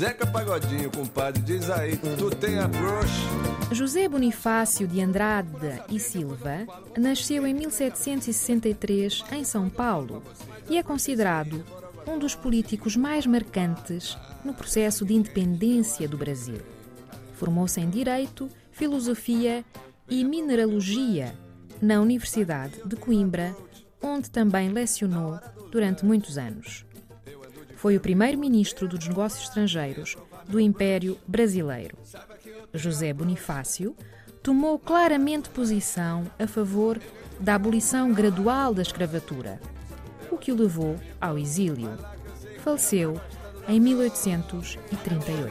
Zeca Pagodinho, compadre, diz aí, tu tem approach? José Bonifácio de Andrade e Silva nasceu em 1763 em São Paulo e é considerado um dos políticos mais marcantes no processo de independência do Brasil. Formou-se em Direito, Filosofia e Mineralogia na Universidade de Coimbra, onde também lecionou durante muitos anos foi o primeiro-ministro dos Negócios Estrangeiros do Império Brasileiro. José Bonifácio tomou claramente posição a favor da abolição gradual da escravatura, o que o levou ao exílio. Faleceu em 1838.